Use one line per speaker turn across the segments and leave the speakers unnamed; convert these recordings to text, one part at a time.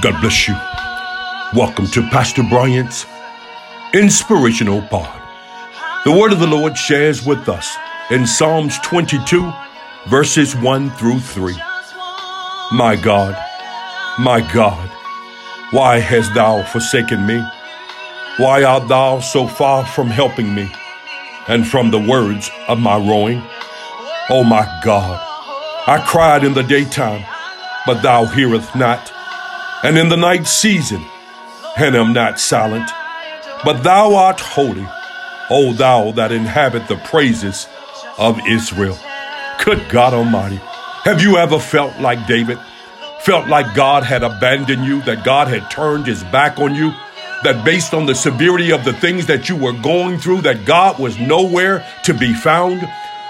God bless you. Welcome to Pastor Bryant's Inspirational Pod. The word of the Lord shares with us in Psalms 22, verses 1 through 3. My God, my God, why hast thou forsaken me? Why art thou so far from helping me and from the words of my rowing? Oh my God, I cried in the daytime, but thou hearest not and in the night season, and am not silent. But thou art holy, O thou that inhabit the praises of Israel. Good God Almighty, have you ever felt like David? Felt like God had abandoned you, that God had turned his back on you? That based on the severity of the things that you were going through, that God was nowhere to be found?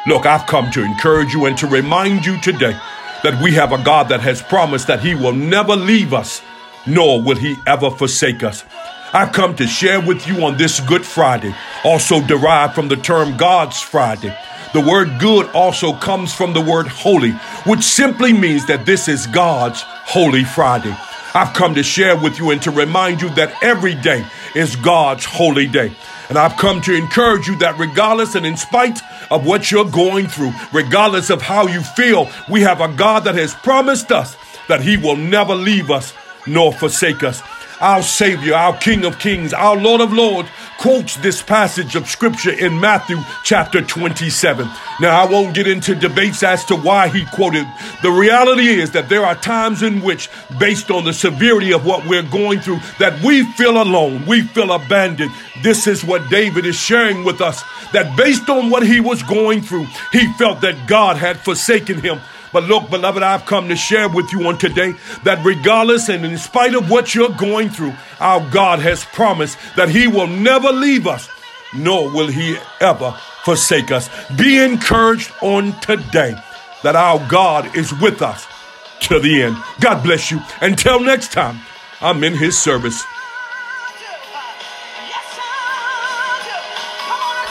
Look, I've come to encourage you and to remind you today that we have a God that has promised that He will never leave us, nor will He ever forsake us. I've come to share with you on this Good Friday, also derived from the term God's Friday. The word good also comes from the word holy, which simply means that this is God's Holy Friday. I've come to share with you and to remind you that every day is God's holy day. And I've come to encourage you that regardless and in spite of what you're going through, regardless of how you feel, we have a God that has promised us that He will never leave us nor forsake us our Savior, our King of Kings, our Lord of Lords, quotes this passage of Scripture in Matthew chapter 27. Now, I won't get into debates as to why he quoted. The reality is that there are times in which, based on the severity of what we're going through, that we feel alone, we feel abandoned. This is what David is sharing with us that based on what he was going through, he felt that God had forsaken him. But look, beloved, I've come to share with you on today that regardless and in spite of what you're going through, our God has promised that He will never leave us, nor will He ever forsake us. Be encouraged on today that our God is with us to the end. God bless you. Until next time, I'm in His service.